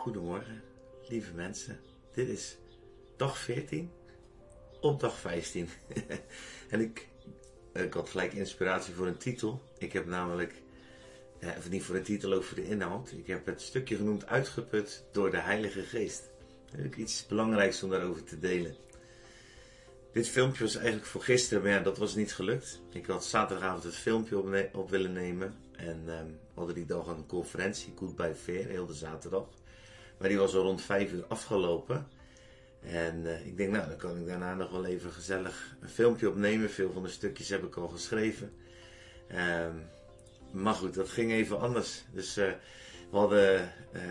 Goedemorgen, lieve mensen. Dit is dag 14 op dag 15. en ik, ik had gelijk inspiratie voor een titel. Ik heb namelijk, eh, of niet voor een titel, ook voor de inhoud. Ik heb het stukje genoemd Uitgeput door de Heilige Geest. heb ik iets belangrijks om daarover te delen. Dit filmpje was eigenlijk voor gisteren, maar ja, dat was niet gelukt. Ik had zaterdagavond het filmpje op, willen nemen. En um, hadden die dag een conferentie, Good by Fair, heel de zaterdag. Maar die was al rond vijf uur afgelopen. En uh, ik denk, nou, dan kan ik daarna nog wel even gezellig een filmpje opnemen. Veel van de stukjes heb ik al geschreven. Um, maar goed, dat ging even anders. Dus uh, we hadden uh,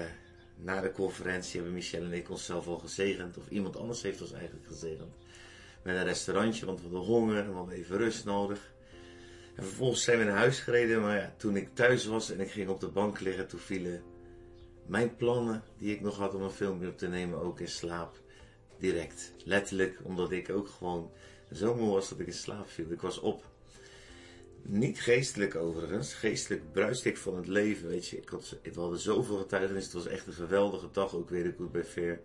na de conferentie hebben Michel en ik onszelf al gezegend. Of iemand anders heeft ons eigenlijk gezegend. Met een restaurantje, want we hadden honger en we hadden even rust nodig. En vervolgens zijn we naar huis gereden. Maar ja, toen ik thuis was en ik ging op de bank liggen, toen vielen mijn plannen die ik nog had om een filmpje op te nemen ook in slaap. Direct. Letterlijk, omdat ik ook gewoon zo moe was dat ik in slaap viel. Ik was op. Niet geestelijk overigens. Geestelijk bruiste ik van het leven. Weet je, ik had, ik hadden zoveel getuigenis. Het was echt een geweldige dag ook weer. Ik goed bij.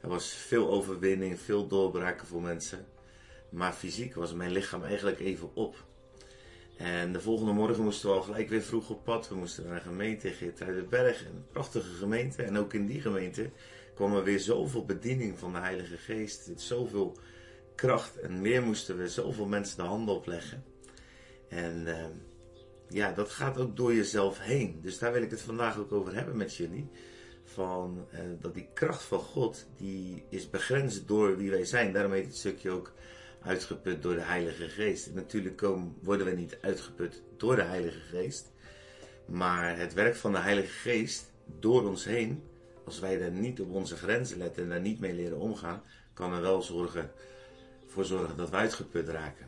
Er was veel overwinning, veel doorbraken voor mensen. Maar fysiek was mijn lichaam eigenlijk even op. En de volgende morgen moesten we al gelijk weer vroeg op pad. We moesten naar een gemeente, Geertruidenberg, een prachtige gemeente. En ook in die gemeente kwam er weer zoveel bediening van de Heilige Geest. Zoveel kracht en meer moesten we zoveel mensen de handen opleggen. En uh, ja, dat gaat ook door jezelf heen. Dus daar wil ik het vandaag ook over hebben met jullie. Van, uh, dat die kracht van God, die is begrensd door wie wij zijn. Daarom heet het stukje ook uitgeput door de Heilige Geest. Natuurlijk komen, worden we niet uitgeput door de Heilige Geest. Maar het werk van de Heilige Geest door ons heen, als wij daar niet op onze grenzen letten en daar niet mee leren omgaan, kan er wel zorgen, voor zorgen dat we uitgeput raken.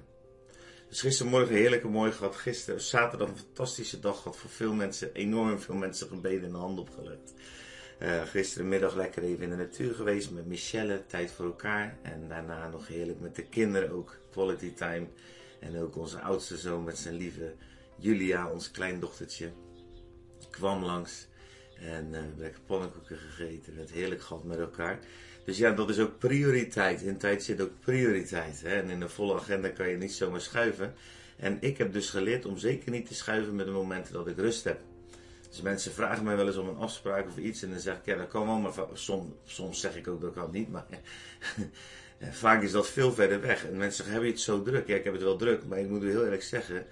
Dus gistermorgen heerlijke mooi gehad. Gisteren, zaterdag een fantastische dag gehad. Voor veel mensen, enorm veel mensen gebeden en de hand opgelegd. Uh, gisterenmiddag lekker even in de natuur geweest met Michelle, tijd voor elkaar. En daarna nog heerlijk met de kinderen ook, quality time. En ook onze oudste zoon met zijn lieve Julia, ons kleindochtertje, kwam langs. En uh, lekker pannenkoeken gegeten, het heerlijk gehad met elkaar. Dus ja, dat is ook prioriteit. In tijd zit ook prioriteit. Hè? En in een volle agenda kan je niet zomaar schuiven. En ik heb dus geleerd om zeker niet te schuiven met de momenten dat ik rust heb. Dus mensen vragen mij wel eens om een afspraak of iets. En dan zeg ik, ja, dat kan wel. Maar soms, soms zeg ik ook, dat kan niet. Maar vaak is dat veel verder weg. En mensen zeggen, heb je het zo druk? Ja, ik heb het wel druk. Maar ik moet u heel eerlijk zeggen,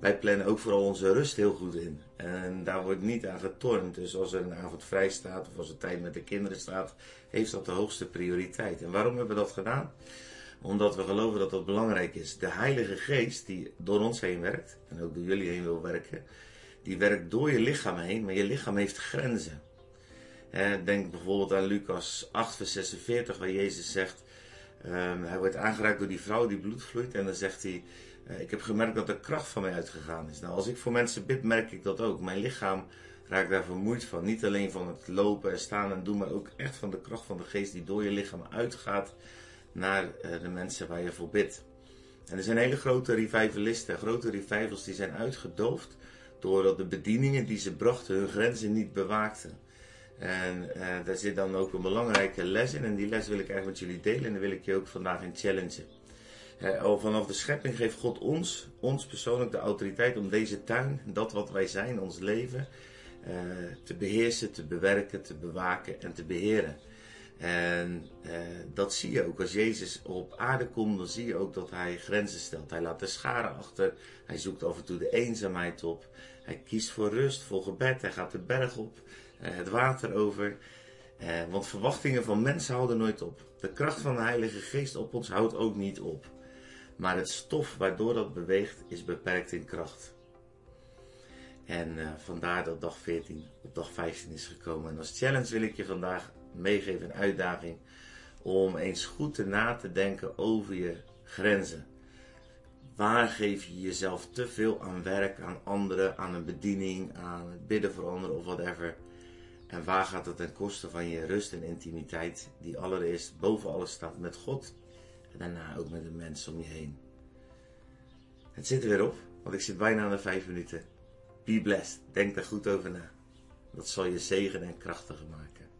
wij plannen ook vooral onze rust heel goed in. En daar wordt niet aan getornd. Dus als er een avond vrij staat of als er tijd met de kinderen staat, heeft dat de hoogste prioriteit. En waarom hebben we dat gedaan? Omdat we geloven dat dat belangrijk is. De Heilige Geest die door ons heen werkt, en ook door jullie heen wil werken, die werkt door je lichaam heen, maar je lichaam heeft grenzen. Denk bijvoorbeeld aan Lucas 8, vers 46, waar Jezus zegt: um, Hij wordt aangeraakt door die vrouw die bloed vloeit. En dan zegt hij: uh, Ik heb gemerkt dat de kracht van mij uitgegaan is. Nou, als ik voor mensen bid, merk ik dat ook. Mijn lichaam raakt daar vermoeid van. Niet alleen van het lopen en staan en doen, maar ook echt van de kracht van de geest die door je lichaam uitgaat naar uh, de mensen waar je voor bidt. En er zijn hele grote revivalisten, grote revivals die zijn uitgedoofd doordat de bedieningen die ze brachten hun grenzen niet bewaakten. En uh, daar zit dan ook een belangrijke les in. En die les wil ik eigenlijk met jullie delen. En daar wil ik je ook vandaag in challengen. Al vanaf de schepping geeft God ons, ons persoonlijk, de autoriteit om deze tuin, dat wat wij zijn, ons leven, uh, te beheersen, te bewerken, te bewaken en te beheren. En dat zie je ook. Als Jezus op aarde komt, dan zie je ook dat hij grenzen stelt. Hij laat de scharen achter. Hij zoekt af en toe de eenzaamheid op. Hij kiest voor rust, voor gebed. Hij gaat de berg op, uh, het water over. Uh, want verwachtingen van mensen houden nooit op. De kracht van de Heilige Geest op ons houdt ook niet op. Maar het stof waardoor dat beweegt is beperkt in kracht. En vandaar dat dag 14 op dag 15 is gekomen. En als challenge wil ik je vandaag meegeven, een uitdaging, om eens goed te na te denken over je grenzen. Waar geef je jezelf te veel aan werk, aan anderen, aan een bediening, aan het bidden voor anderen of whatever? En waar gaat het ten koste van je rust en intimiteit, die allereerst boven alles staat met God en daarna ook met de mensen om je heen? Het zit er weer op, want ik zit bijna aan de vijf minuten. Be blessed. Denk daar goed over na. Dat zal je zegen en krachtiger maken.